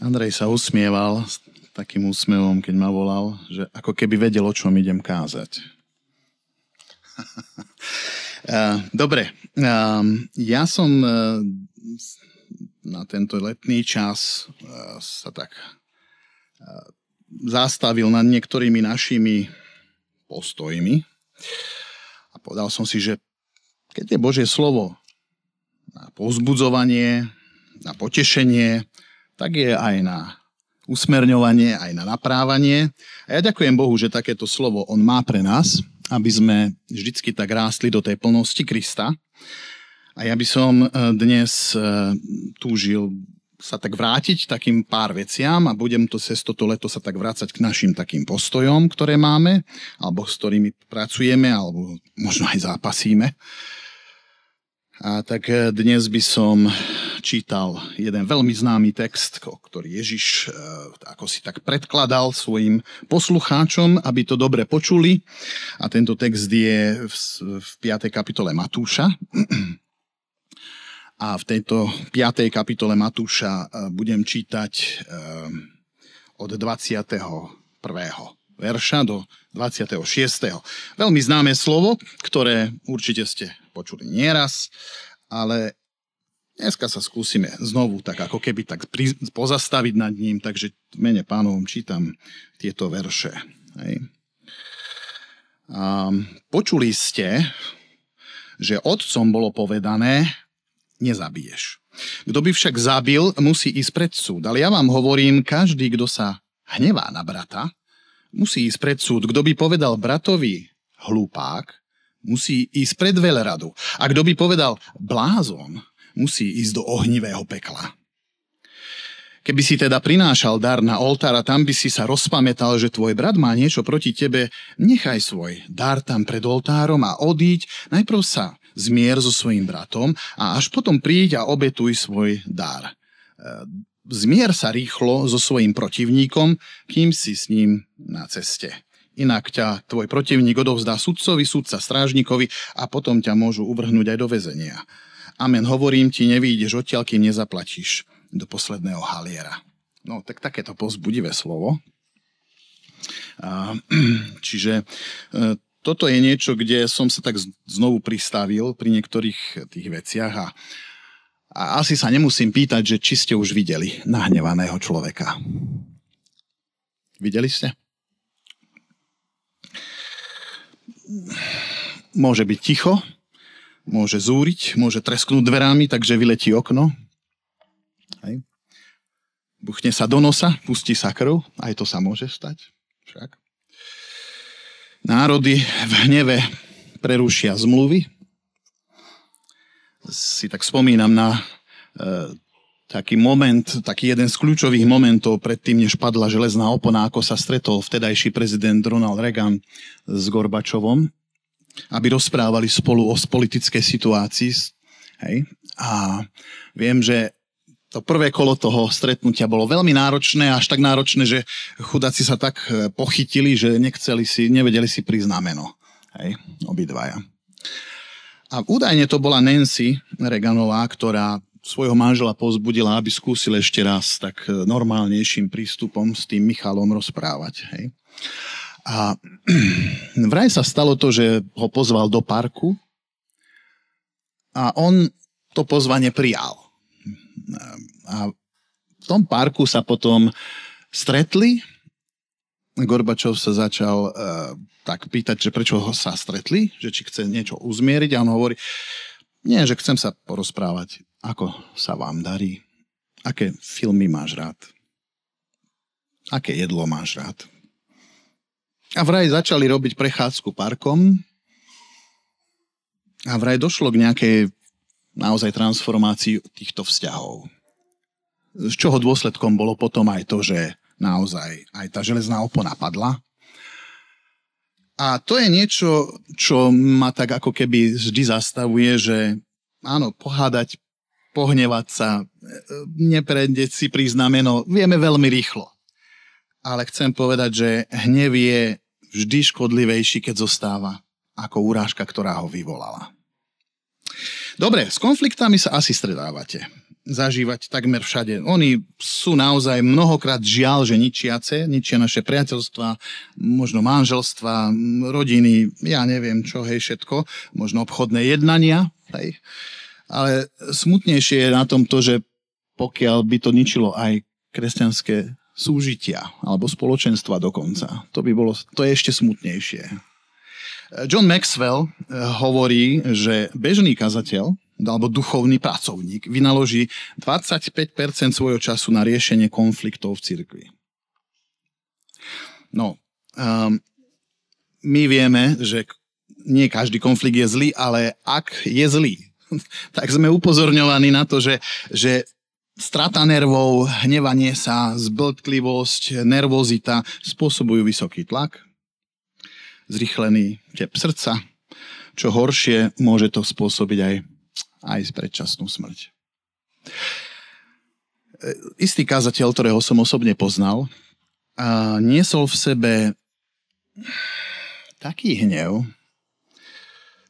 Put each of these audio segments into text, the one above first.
Andrej sa usmieval s takým úsmevom, keď ma volal, že ako keby vedel, o čom idem kázať. Dobre, ja som e, na tento letný čas e, sa tak zastavil nad niektorými našimi postojmi a povedal som si, že keď je Božie slovo na povzbudzovanie, na potešenie, tak je aj na usmerňovanie, aj na naprávanie. A ja ďakujem Bohu, že takéto slovo On má pre nás, aby sme vždycky tak rástli do tej plnosti Krista. A ja by som e, dnes e, túžil sa tak vrátiť takým pár veciam a budem to cez toto leto sa tak vrácať k našim takým postojom, ktoré máme, alebo s ktorými pracujeme, alebo možno aj zápasíme. A tak e, dnes by som čítal jeden veľmi známy text, ktorý Ježiš e, ako si tak predkladal svojim poslucháčom, aby to dobre počuli. A tento text je v, v 5. kapitole Matúša. A v tejto 5. kapitole Matúša e, budem čítať od 21. verša do 26. Veľmi známe slovo, ktoré určite ste počuli nieraz, ale dneska sa skúsime znovu tak ako keby tak pozastaviť nad ním, takže mene pánovom čítam tieto verše. Hej. A počuli ste, že otcom bolo povedané, nezabiješ. Kto by však zabil, musí ísť pred súd. Ale ja vám hovorím, každý, kto sa hnevá na brata, musí ísť pred súd. Kto by povedal bratovi hlupák, musí ísť pred veľradu. A kto by povedal blázon, musí ísť do ohnivého pekla. Keby si teda prinášal dar na oltár a tam by si sa rozpamätal, že tvoj brat má niečo proti tebe, nechaj svoj dar tam pred oltárom a odíď, najprv sa zmier so svojím bratom a až potom príď a obetuj svoj dar. E, zmier sa rýchlo so svojím protivníkom, kým si s ním na ceste. Inak ťa tvoj protivník odovzdá sudcovi, sudca strážnikovi a potom ťa môžu uvrhnúť aj do väzenia. Amen, hovorím ti, nevídeš odtiaľ, kým nezaplatíš do posledného haliera. No, tak takéto pozbudivé slovo. Čiže e, toto je niečo, kde som sa tak znovu pristavil pri niektorých tých veciach a, a asi sa nemusím pýtať, že či ste už videli nahnevaného človeka. Videli ste? môže byť ticho, môže zúriť, môže tresknúť dverami, takže vyletí okno. Hej. Buchne sa do nosa, pustí sa krv, aj to sa môže stať. Však. Národy v hneve prerušia zmluvy. Si tak spomínam na e, taký moment, taký jeden z kľúčových momentov predtým, než padla železná opona, ako sa stretol vtedajší prezident Ronald Reagan s Gorbačovom, aby rozprávali spolu o politickej situácii. Hej? A viem, že to prvé kolo toho stretnutia bolo veľmi náročné, až tak náročné, že chudáci sa tak e, pochytili, že nechceli si, nevedeli si prísť na meno. Hej? Obidvaja. A údajne to bola Nancy Reaganová, ktorá svojho manžela pozbudila, aby skúsil ešte raz tak e, normálnejším prístupom s tým Michalom rozprávať. Hej. A vraj sa stalo to, že ho pozval do parku a on to pozvanie prijal. A v tom parku sa potom stretli. Gorbačov sa začal uh, tak pýtať, že prečo ho sa stretli, že či chce niečo uzmieriť a on hovorí, nie, že chcem sa porozprávať ako sa vám darí? Aké filmy máš rád? Aké jedlo máš rád? A vraj začali robiť prechádzku parkom a vraj došlo k nejakej naozaj transformácii týchto vzťahov. Z čoho dôsledkom bolo potom aj to, že naozaj aj tá železná opona padla. A to je niečo, čo ma tak ako keby vždy zastavuje, že áno, pohádať pohnevať sa, neprendeť si príznameno, vieme veľmi rýchlo. Ale chcem povedať, že hnev je vždy škodlivejší, keď zostáva ako urážka, ktorá ho vyvolala. Dobre, s konfliktami sa asi stredávate. zažívať takmer všade. Oni sú naozaj mnohokrát žiaľ, že ničiace, ničia naše priateľstva, možno manželstva, rodiny, ja neviem čo, hej, všetko, možno obchodné jednania, hej. Ale smutnejšie je na tom to, že pokiaľ by to ničilo aj kresťanské súžitia alebo spoločenstva dokonca, to by bolo, to je ešte smutnejšie. John Maxwell eh, hovorí, že bežný kazateľ alebo duchovný pracovník vynaloží 25% svojho času na riešenie konfliktov v cirkvi. No, um, my vieme, že nie každý konflikt je zlý, ale ak je zlý, tak sme upozorňovaní na to, že, že strata nervov, hnevanie sa, zbltklivosť, nervozita spôsobujú vysoký tlak, zrychlený tep srdca. Čo horšie, môže to spôsobiť aj, aj predčasnú smrť. E, istý kázateľ, ktorého som osobne poznal, a niesol v sebe taký hnev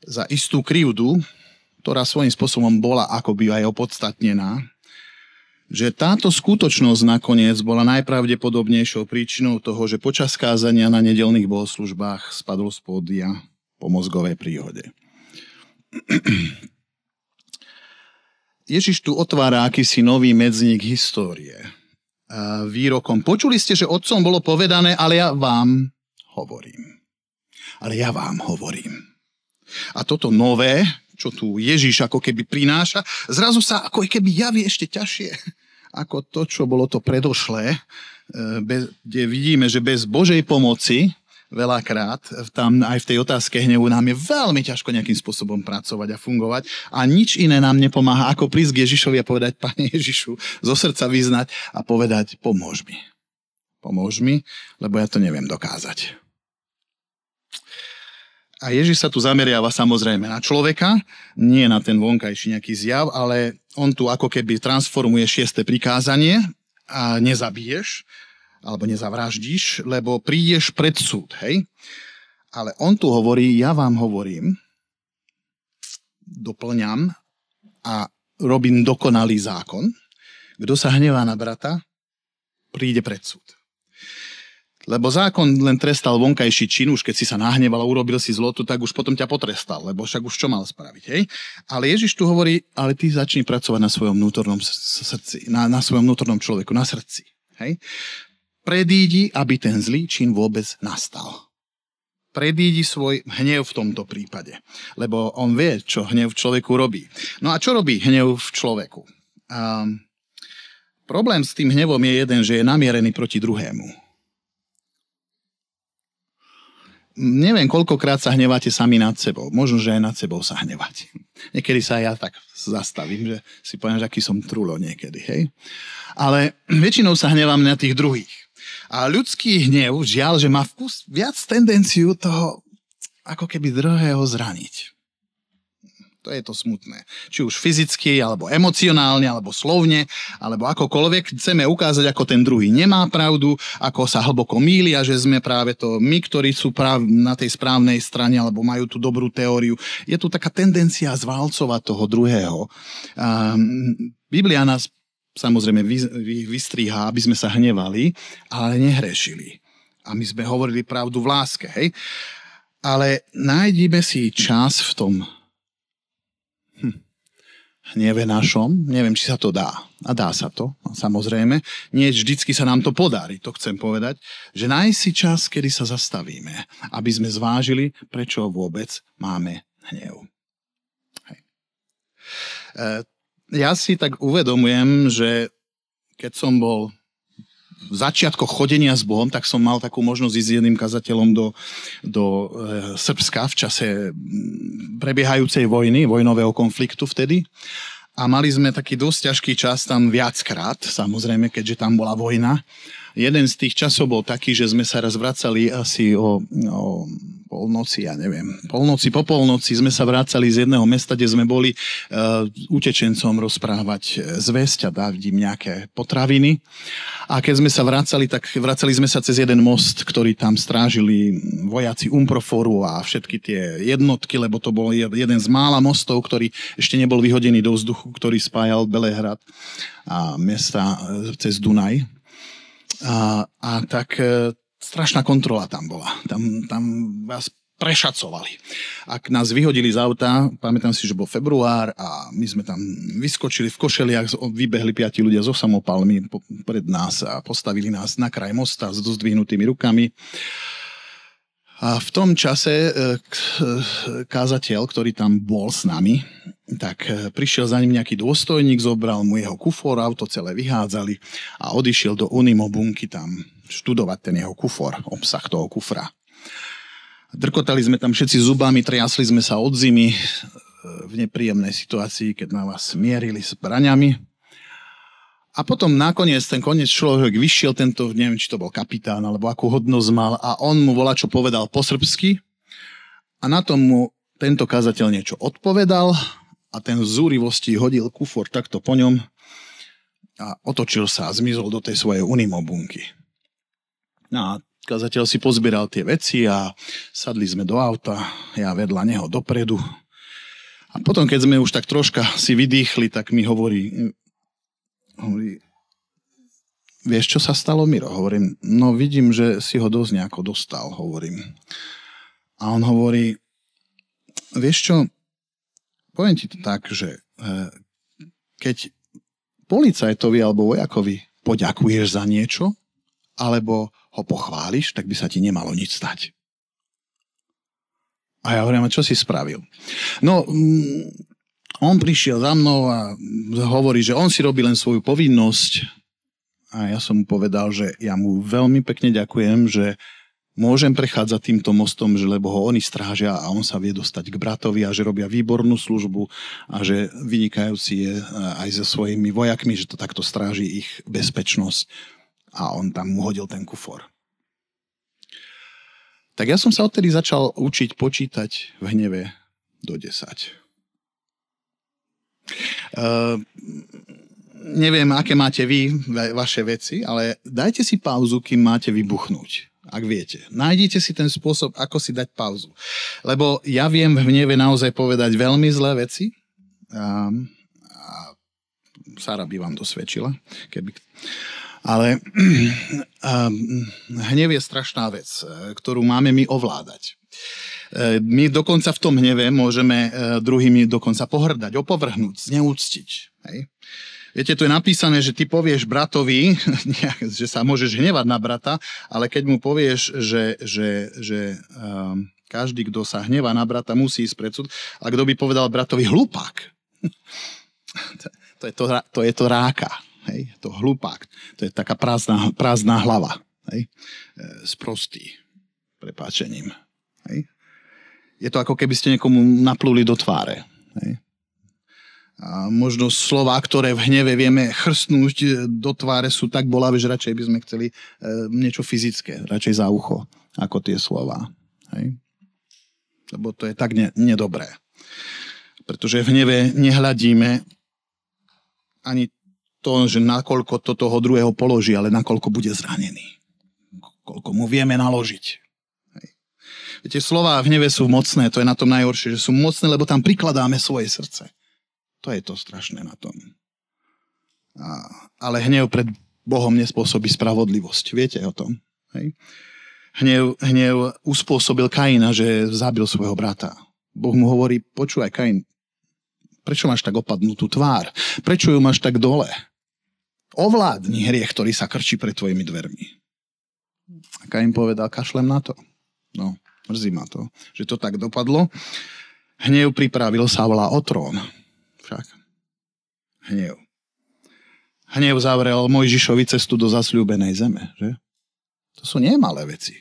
za istú krivdu, ktorá svojím spôsobom bola akoby aj opodstatnená, že táto skutočnosť nakoniec bola najpravdepodobnejšou príčinou toho, že počas kázania na nedelných bohoslužbách spadol z pódia po mozgovej príhode. Ježiš tu otvára akýsi nový medzník histórie. Výrokom, počuli ste, že otcom bolo povedané, ale ja vám hovorím. Ale ja vám hovorím. A toto nové, čo tu Ježiš ako keby prináša, zrazu sa ako keby javí ešte ťažšie ako to, čo bolo to predošlé, e, kde vidíme, že bez Božej pomoci veľakrát tam aj v tej otázke hnevu nám je veľmi ťažko nejakým spôsobom pracovať a fungovať a nič iné nám nepomáha, ako prísť k Ježišovi a povedať, Pane Ježišu, zo srdca vyznať a povedať, pomôž mi. Pomôž mi, lebo ja to neviem dokázať. A Ježiš sa tu zameriava samozrejme na človeka, nie na ten vonkajší nejaký zjav, ale on tu ako keby transformuje šieste prikázanie a nezabiješ, alebo nezavraždíš, lebo prídeš pred súd, hej? Ale on tu hovorí, ja vám hovorím, doplňam a robím dokonalý zákon. Kto sa hnevá na brata, príde pred súd. Lebo zákon len trestal vonkajší čin, už keď si sa nahneval a urobil si zlotu, tak už potom ťa potrestal, lebo však už čo mal spraviť, hej? Ale Ježiš tu hovorí, ale ty začni pracovať na svojom vnútornom srdci, na, na svojom vnútornom človeku, na srdci, hej? Predídi, aby ten zlý čin vôbec nastal. Predídi svoj hnev v tomto prípade, lebo on vie, čo hnev v človeku robí. No a čo robí hnev v človeku? Um, problém s tým hnevom je jeden, že je namierený proti druhému neviem, koľkokrát sa hneváte sami nad sebou. Možno, že aj nad sebou sa hnevať. Niekedy sa ja tak zastavím, že si poviem, že aký som trulo niekedy, hej. Ale väčšinou sa hnevám na tých druhých. A ľudský hnev, žiaľ, že má vkus, viac tendenciu toho ako keby druhého zraniť. To je to smutné. Či už fyzicky, alebo emocionálne, alebo slovne, alebo akokoľvek chceme ukázať, ako ten druhý nemá pravdu, ako sa hlboko míli a že sme práve to my, ktorí sú práve na tej správnej strane, alebo majú tú dobrú teóriu. Je tu taká tendencia zvalcovať toho druhého. Um, Biblia nás samozrejme vy, vy, vystriha, aby sme sa hnevali, ale nehrešili. A my sme hovorili pravdu v láske, hej? Ale nájdime si čas v tom hneve našom. Neviem, či sa to dá. A dá sa to, samozrejme. Nie vždycky sa nám to podarí, to chcem povedať. Že nájsť si čas, kedy sa zastavíme, aby sme zvážili, prečo vôbec máme hnev. Hej. E, ja si tak uvedomujem, že keď som bol začiatkoch chodenia s Bohom, tak som mal takú možnosť ísť s jedným kazateľom do, do e, Srbska v čase prebiehajúcej vojny, vojnového konfliktu vtedy. A mali sme taký dosť ťažký čas tam viackrát, samozrejme, keďže tam bola vojna. Jeden z tých časov bol taký, že sme sa raz vracali asi o, o polnoci, ja neviem, polnoci, po polnoci sme sa vracali z jedného mesta, kde sme boli uh, utečencom rozprávať zväzť a dať im nejaké potraviny. A keď sme sa vracali, tak vracali sme sa cez jeden most, ktorý tam strážili vojaci Umproforu a všetky tie jednotky, lebo to bol jeden z mála mostov, ktorý ešte nebol vyhodený do vzduchu, ktorý spájal Belehrad a mesta e, cez Dunaj. A, a tak strašná kontrola tam bola. Tam, tam vás prešacovali. Ak nás vyhodili z auta, pamätám si, že bol február a my sme tam vyskočili v košeliach, vybehli piati ľudia so samopalmi pred nás a postavili nás na kraj mosta s dozdvihnutými rukami. A v tom čase e, e, kázateľ, ktorý tam bol s nami, tak e, prišiel za ním nejaký dôstojník, zobral mu jeho kufor, auto celé vyhádzali a odišiel do Unimo bunky tam študovať ten jeho kufor, obsah toho kufra. Drkotali sme tam všetci zubami, triasli sme sa od zimy v nepríjemnej situácii, keď na vás mierili s braňami. A potom nakoniec ten koniec človek vyšiel, tento, neviem, či to bol kapitán, alebo akú hodnosť mal, a on mu volá, čo povedal po srbsky. A na tom mu tento kazateľ niečo odpovedal a ten v zúrivosti hodil kufor takto po ňom a otočil sa a zmizol do tej svojej unimobunky. No a kazateľ si pozbieral tie veci a sadli sme do auta, ja vedľa neho dopredu. A potom, keď sme už tak troška si vydýchli, tak mi hovorí, Hovorí, vieš, čo sa stalo, Miro? Hovorím, no vidím, že si ho dosť nejako dostal, hovorím. A on hovorí, vieš čo, poviem ti to tak, že e, keď policajtovi alebo vojakovi poďakuješ za niečo, alebo ho pochváliš, tak by sa ti nemalo nič stať. A ja hovorím, čo si spravil? No, mm, on prišiel za mnou a hovorí, že on si robí len svoju povinnosť. A ja som mu povedal, že ja mu veľmi pekne ďakujem, že môžem prechádzať týmto mostom, že lebo ho oni strážia a on sa vie dostať k bratovi a že robia výbornú službu a že vynikajúci je aj so svojimi vojakmi, že to takto stráži ich bezpečnosť. A on tam mu hodil ten kufor. Tak ja som sa odtedy začal učiť počítať v hneve do 10. Uh, neviem, aké máte vy vaše veci, ale dajte si pauzu, kým máte vybuchnúť ak viete. Nájdite si ten spôsob, ako si dať pauzu. Lebo ja viem v hneve naozaj povedať veľmi zlé veci. A, a Sara by vám dosvedčila. Keby... Ale a, hnev je strašná vec, ktorú máme my ovládať. E, my dokonca v tom hneve môžeme e, druhými dokonca pohrdať, opovrhnúť, zneúctiť. Hej? Viete, tu je napísané, že ty povieš bratovi, že sa môžeš hnevať na brata, ale keď mu povieš, že, že, že um, každý, kto sa hnevá na brata, musí ísť pred súd, a kto by povedal bratovi hlupák, to je to, to, je to ráka, hej? to hlupák, to je taká prázdna, prázdna hlava, hej? E, sprostý, prepáčením. Hej? je to ako keby ste niekomu napluli do tváre. Hej. A možno slova, ktoré v hneve vieme chrstnúť do tváre, sú tak bolavé, že radšej by sme chceli e, niečo fyzické, radšej za ucho, ako tie slova. Hej. Lebo to je tak ne, nedobré. Pretože v hneve nehľadíme ani to, že nakoľko to toho druhého položí, ale nakoľko bude zranený. Koľko mu vieme naložiť. Viete, slova v hneve sú mocné, to je na tom najhoršie, že sú mocné, lebo tam prikladáme svoje srdce. To je to strašné na tom. A, ale hnev pred Bohom nespôsobí spravodlivosť. Viete o tom? Hej? Hnev, hnev uspôsobil Kaina, že zabil svojho brata. Boh mu hovorí, počúvaj Kain, prečo máš tak opadnutú tvár? Prečo ju máš tak dole? Ovládni hriech, ktorý sa krčí pred tvojimi dvermi. A Kain povedal, kašlem na to. No, Mrzí ma to, že to tak dopadlo. Hnev pripravil Savla o trón. Však. Hnev. Hnev zavrel Mojžišovi cestu do zasľúbenej zeme. Že? To sú nemalé veci.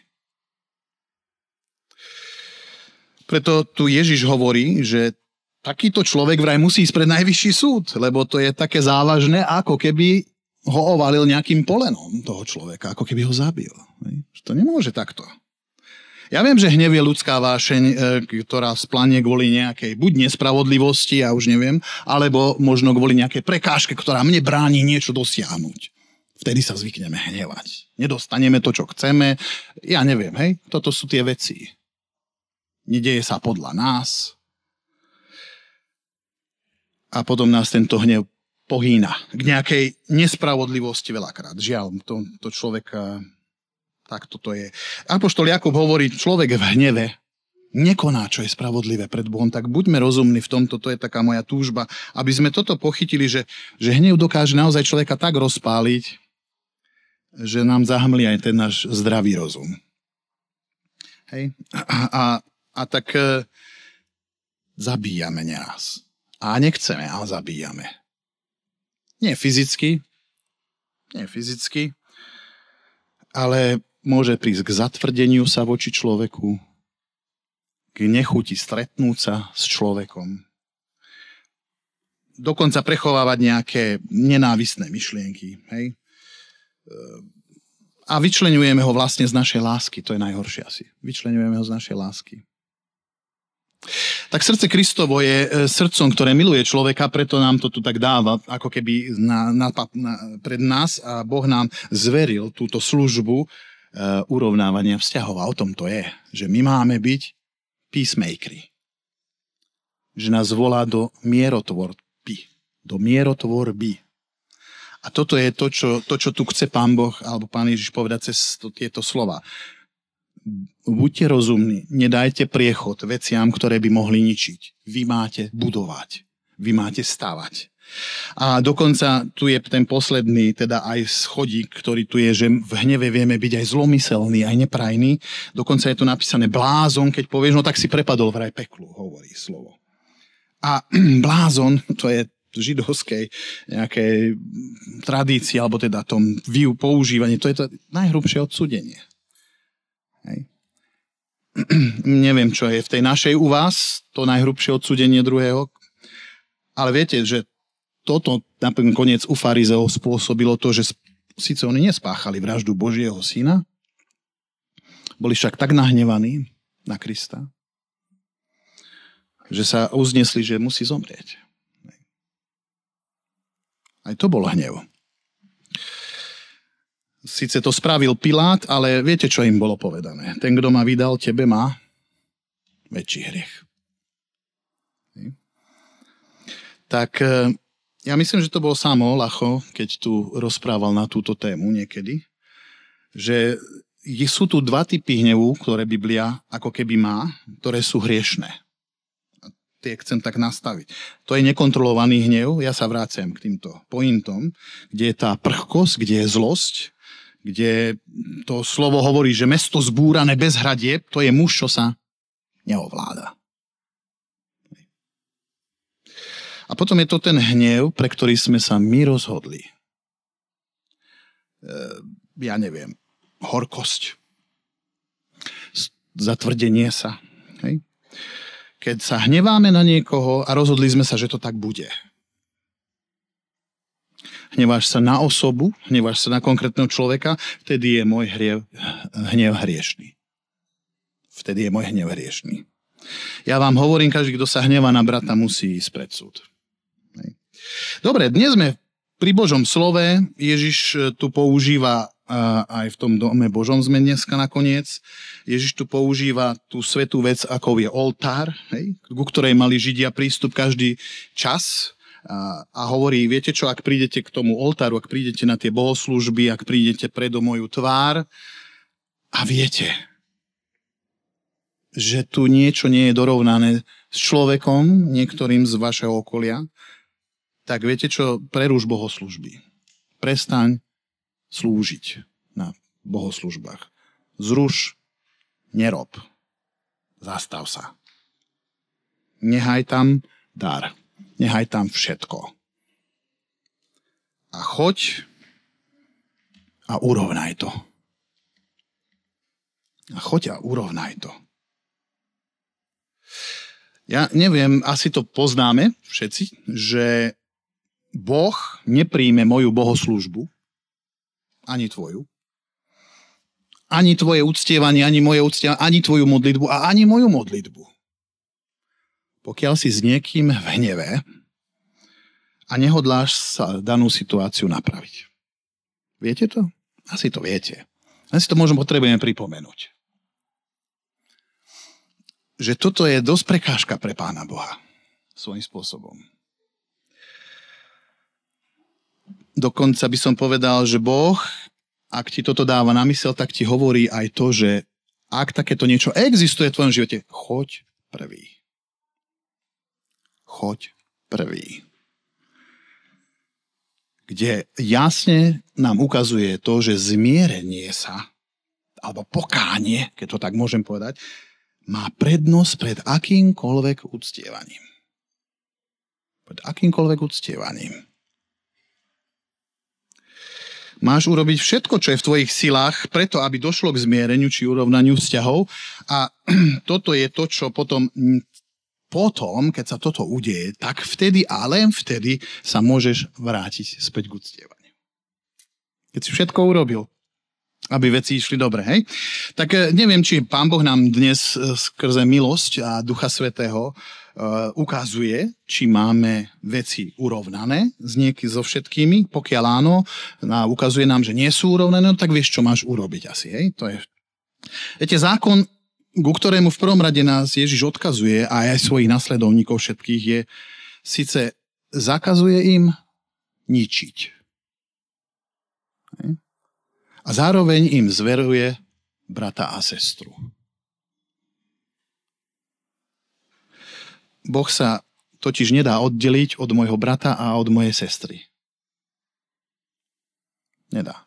Preto tu Ježiš hovorí, že takýto človek vraj musí ísť pred najvyšší súd, lebo to je také závažné, ako keby ho ovalil nejakým polenom toho človeka, ako keby ho zabil. To nemôže takto. Ja viem, že hnev je ľudská vášeň, e, ktorá splanie kvôli nejakej buď nespravodlivosti, ja už neviem, alebo možno kvôli nejakej prekážke, ktorá mne bráni niečo dosiahnuť. Vtedy sa zvykneme hnevať. Nedostaneme to, čo chceme. Ja neviem, hej, toto sú tie veci. Nedeje sa podľa nás. A potom nás tento hnev pohýna k nejakej nespravodlivosti veľakrát. Žiaľ, to, to človeka tak toto je. Apoštol Jakub hovorí, človek v hneve nekoná, čo je spravodlivé pred Bohom, tak buďme rozumní v tomto, to je taká moja túžba, aby sme toto pochytili, že, že hnev dokáže naozaj človeka tak rozpáliť, že nám zahmlí aj ten náš zdravý rozum. Hej? A, a, a tak e, zabíjame neraz. A nechceme, ale zabíjame. Nie fyzicky, nie fyzicky, ale môže prísť k zatvrdeniu sa voči človeku, k nechuti stretnúť sa s človekom. Dokonca prechovávať nejaké nenávisné myšlienky. Hej? A vyčlenujeme ho vlastne z našej lásky. To je najhoršie asi. Vyčlenujeme ho z našej lásky. Tak srdce Kristovo je e, srdcom, ktoré miluje človeka, preto nám to tu tak dáva, ako keby na, na, na, pred nás a Boh nám zveril túto službu uh, urovnávania vzťahov. A o tom to je, že my máme byť peacemakery. Že nás volá do mierotvorby. Do mierotvorby. A toto je to čo, to, čo tu chce Pán Boh alebo Pán Ježiš povedať cez to, tieto slova. Buďte rozumní, nedajte priechod veciam, ktoré by mohli ničiť. Vy máte budovať. Vy máte stavať. A dokonca tu je ten posledný, teda aj schodík, ktorý tu je, že v hneve vieme byť aj zlomyselný, aj neprajný. Dokonca je tu napísané blázon, keď povieš, no tak si prepadol vraj peklu, hovorí slovo. A blázon, to je židovskej nejakej tradícii, alebo teda tom používaní, to je to najhrubšie odsudenie. Hej. Neviem, čo je v tej našej u vás, to najhrubšie odsudenie druhého, ale viete, že toto nakoniec u farizeov spôsobilo to, že síce oni nespáchali vraždu Božieho syna, boli však tak nahnevaní na Krista, že sa uznesli, že musí zomrieť. Aj to bol hnev. Sice to spravil Pilát, ale viete, čo im bolo povedané? Ten, kto ma vydal, tebe má väčší hriech. Tak ja myslím, že to bol samo Lacho, keď tu rozprával na túto tému niekedy, že sú tu dva typy hnevu, ktoré Biblia ako keby má, ktoré sú hriešné. A tie chcem tak nastaviť. To je nekontrolovaný hnev, ja sa vrácem k týmto pointom, kde je tá prchkosť, kde je zlosť, kde to slovo hovorí, že mesto zbúrané bez hradie, to je muž, čo sa neovláda. A potom je to ten hnev, pre ktorý sme sa my rozhodli. E, ja neviem, horkosť, zatvrdenie sa. Hej? Keď sa hneváme na niekoho a rozhodli sme sa, že to tak bude. Hneváš sa na osobu, hneváš sa na konkrétneho človeka, vtedy je môj hnev, hnev hriešný. Vtedy je môj hnev hriešný. Ja vám hovorím, každý, kto sa hnevá na brata, musí ísť pred súd. Dobre, dnes sme pri Božom slove. Ježiš e, tu používa aj v tom dome Božom sme dneska nakoniec. Ježiš tu používa tú svetú vec, ako je oltár, hej, ku ktorej mali Židia prístup každý čas. A, a hovorí, viete čo, ak prídete k tomu oltáru, ak prídete na tie bohoslužby, ak prídete predo moju tvár a viete, že tu niečo nie je dorovnané s človekom, niektorým z vašeho okolia, tak viete čo, preruš bohoslužby. Prestaň slúžiť na bohoslužbách. Zruš, nerob. Zastav sa. Nehaj tam dar. Nehaj tam všetko. A choď a urovnaj to. A choď a urovnaj to. Ja neviem, asi to poznáme všetci, že Boh nepríjme moju bohoslužbu, ani tvoju. Ani tvoje uctievanie, ani moje uctievanie, ani tvoju modlitbu a ani moju modlitbu. Pokiaľ si s niekým v hneve a nehodláš sa danú situáciu napraviť. Viete to? Asi to viete. Len si to možno potrebujeme pripomenúť. Že toto je dosť prekážka pre Pána Boha svojím spôsobom. Dokonca by som povedal, že Boh, ak ti toto dáva na mysel, tak ti hovorí aj to, že ak takéto niečo existuje v tvojom živote, choď prvý. Choď prvý. Kde jasne nám ukazuje to, že zmierenie sa, alebo pokánie, keď to tak môžem povedať, má prednosť pred akýmkoľvek uctievaním. Pred akýmkoľvek uctievaním. Máš urobiť všetko, čo je v tvojich silách, preto aby došlo k zmiereniu či urovnaniu vzťahov. A toto je to, čo potom, potom, keď sa toto udeje, tak vtedy a len vtedy sa môžeš vrátiť späť k uctievaniu. Keď si všetko urobil, aby veci išli dobre, hej? Tak eh, neviem, či Pán Boh nám dnes eh, skrze milosť a Ducha Svetého Eh, ukazuje, či máme veci urovnané s niekým so všetkými. Pokiaľ áno, ukazuje nám, že nie sú urovnané, no tak vieš, čo máš urobiť asi. Hej? To je... Viete, zákon, ku ktorému v prvom rade nás Ježiš odkazuje a aj svojich nasledovníkov všetkých je, síce zakazuje im ničiť. A zároveň im zveruje brata a sestru. Boh sa totiž nedá oddeliť od môjho brata a od mojej sestry. Nedá.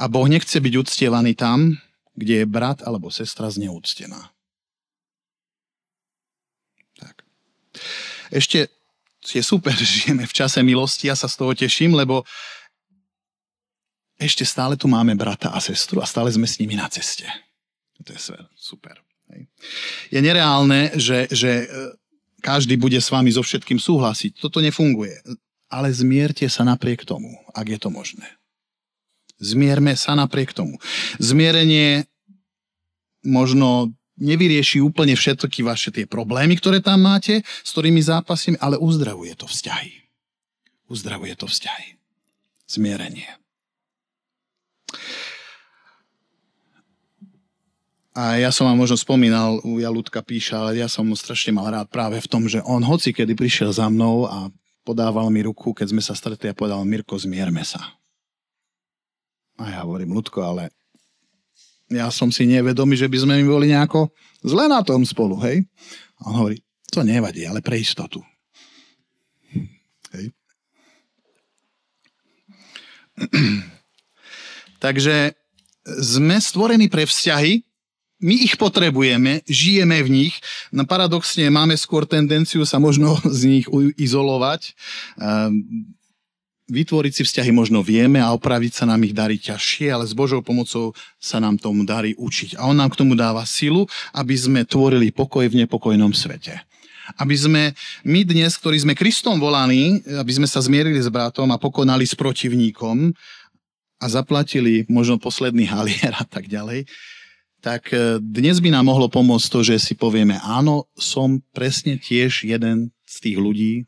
A Boh nechce byť uctievaný tam, kde je brat alebo sestra zneúctená. Tak. Ešte je super, žijeme v čase milosti, ja sa z toho teším, lebo ešte stále tu máme brata a sestru a stále sme s nimi na ceste. To je super. Je nereálne, že, že e, každý bude s vami so všetkým súhlasiť. Toto nefunguje. Ale zmierte sa napriek tomu, ak je to možné. Zmierme sa napriek tomu. Zmierenie možno nevyrieši úplne všetky vaše tie problémy, ktoré tam máte, s ktorými zápasím, ale uzdravuje to vzťahy. Uzdravuje to vzťahy. Zmierenie. A ja som vám možno spomínal, u Jalúdka píša, ale ja som mu strašne mal rád práve v tom, že on hoci kedy prišiel za mnou a podával mi ruku, keď sme sa stretli a povedal, Mirko, zmierme sa. A ja hovorím, Ľudko, ale ja som si nevedomý, že by sme mi boli nejako zle na tom spolu, hej? A on hovorí, to nevadí, ale pre istotu. Hej. Takže sme stvorení pre vzťahy, my ich potrebujeme, žijeme v nich, no paradoxne máme skôr tendenciu sa možno z nich izolovať. Vytvoriť si vzťahy možno vieme a opraviť sa nám ich darí ťažšie, ale s Božou pomocou sa nám tomu darí učiť. A On nám k tomu dáva silu, aby sme tvorili pokoj v nepokojnom svete. Aby sme my dnes, ktorí sme Kristom volaní, aby sme sa zmierili s bratom a pokonali s protivníkom a zaplatili možno posledný halier a tak ďalej, tak e, dnes by nám mohlo pomôcť to, že si povieme, áno, som presne tiež jeden z tých ľudí,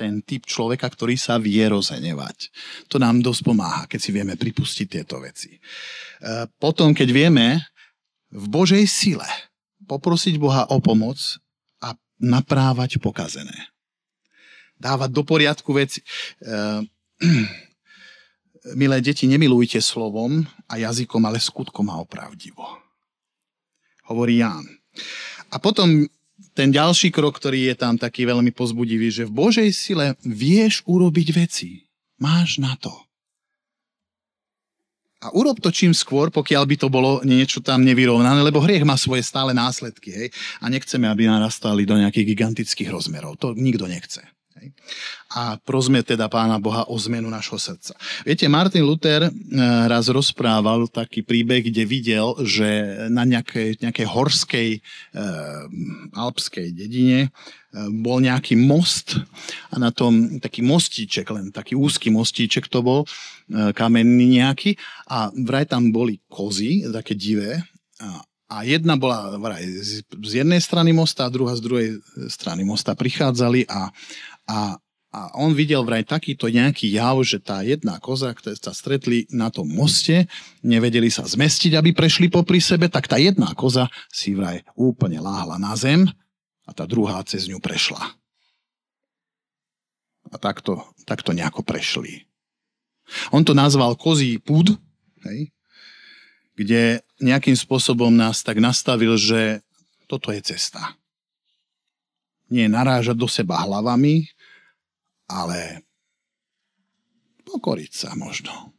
ten typ človeka, ktorý sa vie rozenevať. To nám dosť pomáha, keď si vieme pripustiť tieto veci. E, potom, keď vieme v Božej sile poprosiť Boha o pomoc a naprávať pokazené. Dávať do poriadku veci. E, milé deti, nemilujte slovom a jazykom, ale skutkom a opravdivo hovorí Ján. A potom ten ďalší krok, ktorý je tam taký veľmi pozbudivý, že v Božej sile vieš urobiť veci. Máš na to. A urob to čím skôr, pokiaľ by to bolo niečo tam nevyrovnané, lebo hriech má svoje stále následky. Hej? A nechceme, aby narastali do nejakých gigantických rozmerov. To nikto nechce. A prosme teda Pána Boha o zmenu našho srdca. Viete, Martin Luther eh, raz rozprával taký príbeh, kde videl, že na nejakej, nejakej horskej e, alpskej dedine e, bol nejaký most a na tom taký mostíček, len taký úzky mostíček to bol, kamenný nejaký a vraj tam boli kozy, také divé a, a jedna bola vraj z, z jednej strany mosta a druhá z druhej strany mosta prichádzali a, a a on videl vraj takýto nejaký jav, že tá jedna koza, ktoré sa stretli na tom moste, nevedeli sa zmestiť, aby prešli popri sebe, tak tá jedna koza si vraj úplne láhla na zem a tá druhá cez ňu prešla. A takto, takto nejako prešli. On to nazval kozí púd, hej, kde nejakým spôsobom nás tak nastavil, že toto je cesta. Nie narážať do seba hlavami, ale pokoriť sa možno.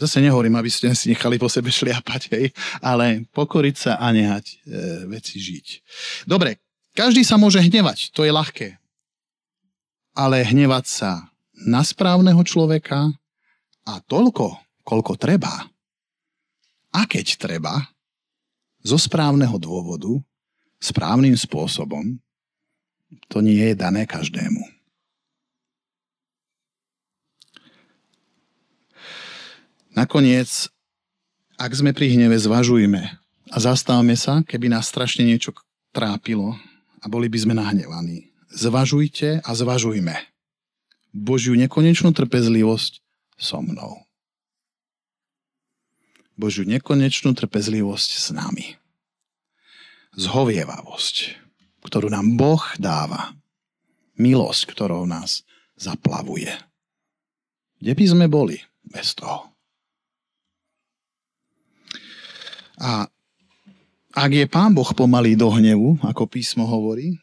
Zase nehovorím, aby ste si nechali po sebe šliapať, hej, ale pokoriť sa a nehať e, veci žiť. Dobre, každý sa môže hnevať, to je ľahké. Ale hnevať sa na správneho človeka a toľko, koľko treba. A keď treba, zo správneho dôvodu, správnym spôsobom, to nie je dané každému. Nakoniec, ak sme pri hneve, zvažujme a zastavme sa, keby nás strašne niečo trápilo a boli by sme nahnevaní. Zvažujte a zvažujme. Božiu nekonečnú trpezlivosť so mnou. Božiu nekonečnú trpezlivosť s nami. Zhovievavosť ktorú nám Boh dáva. Milosť, ktorou nás zaplavuje. Kde by sme boli bez toho? A ak je Pán Boh pomalý do hnevu, ako písmo hovorí,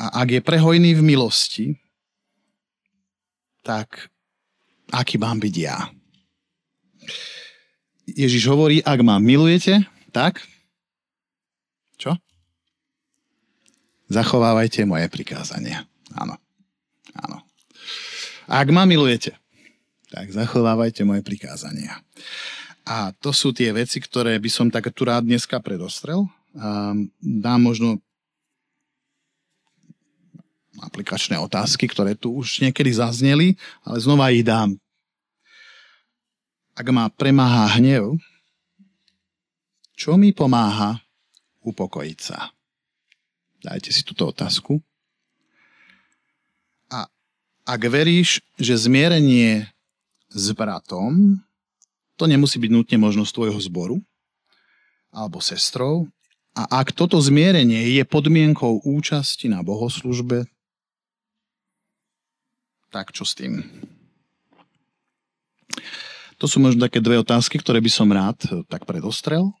a ak je prehojný v milosti, tak aký mám byť ja? Ježiš hovorí, ak ma milujete, tak? Čo? Zachovávajte moje prikázania. Áno. Áno. Ak ma milujete, tak zachovávajte moje prikázania. A to sú tie veci, ktoré by som tak tu rád dneska predostrel. Dám možno aplikačné otázky, ktoré tu už niekedy zazneli, ale znova ich dám. Ak ma premáha hnev, čo mi pomáha upokojiť sa? Dajte si túto otázku. A ak veríš, že zmierenie s bratom, to nemusí byť nutne možnosť tvojho zboru alebo sestrou, a ak toto zmierenie je podmienkou účasti na bohoslužbe, tak čo s tým? To sú možno také dve otázky, ktoré by som rád tak predostrel.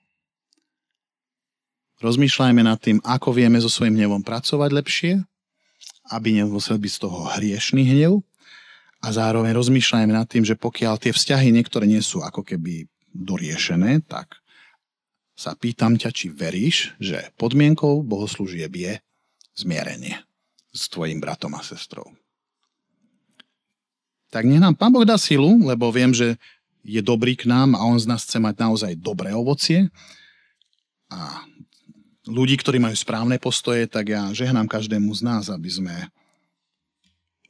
Rozmýšľajme nad tým, ako vieme so svojím hnevom pracovať lepšie, aby nemusel byť z toho hriešný hnev. A zároveň rozmýšľajme nad tým, že pokiaľ tie vzťahy niektoré nie sú ako keby doriešené, tak sa pýtam ťa, či veríš, že podmienkou bohoslúžieb je zmierenie s tvojim bratom a sestrou. Tak nech nám Pán Boh dá silu, lebo viem, že je dobrý k nám a On z nás chce mať naozaj dobré ovocie. A ľudí, ktorí majú správne postoje, tak ja žehnám každému z nás, aby sme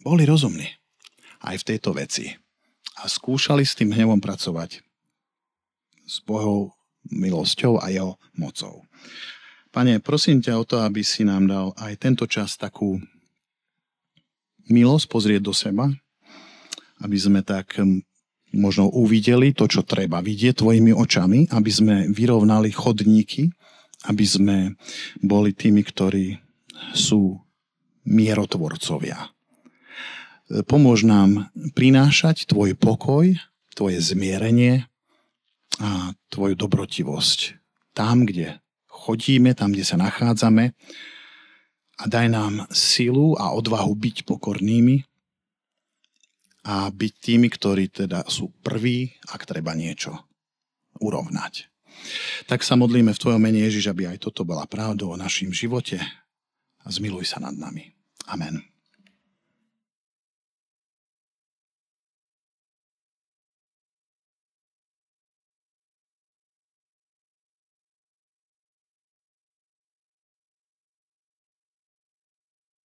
boli rozumní aj v tejto veci a skúšali s tým hnevom pracovať s Bohou milosťou a jeho mocou. Pane, prosím ťa o to, aby si nám dal aj tento čas takú milosť pozrieť do seba, aby sme tak hm, možno uvideli to, čo treba vidieť tvojimi očami, aby sme vyrovnali chodníky, aby sme boli tými, ktorí sú mierotvorcovia. Pomôž nám prinášať tvoj pokoj, tvoje zmierenie a tvoju dobrotivosť tam, kde chodíme, tam, kde sa nachádzame a daj nám silu a odvahu byť pokornými a byť tými, ktorí teda sú prví, ak treba niečo urovnať. Tak sa modlíme v Tvojom mene Ježiš, aby aj toto bola pravdou o našim živote a zmiluj sa nad nami. Amen.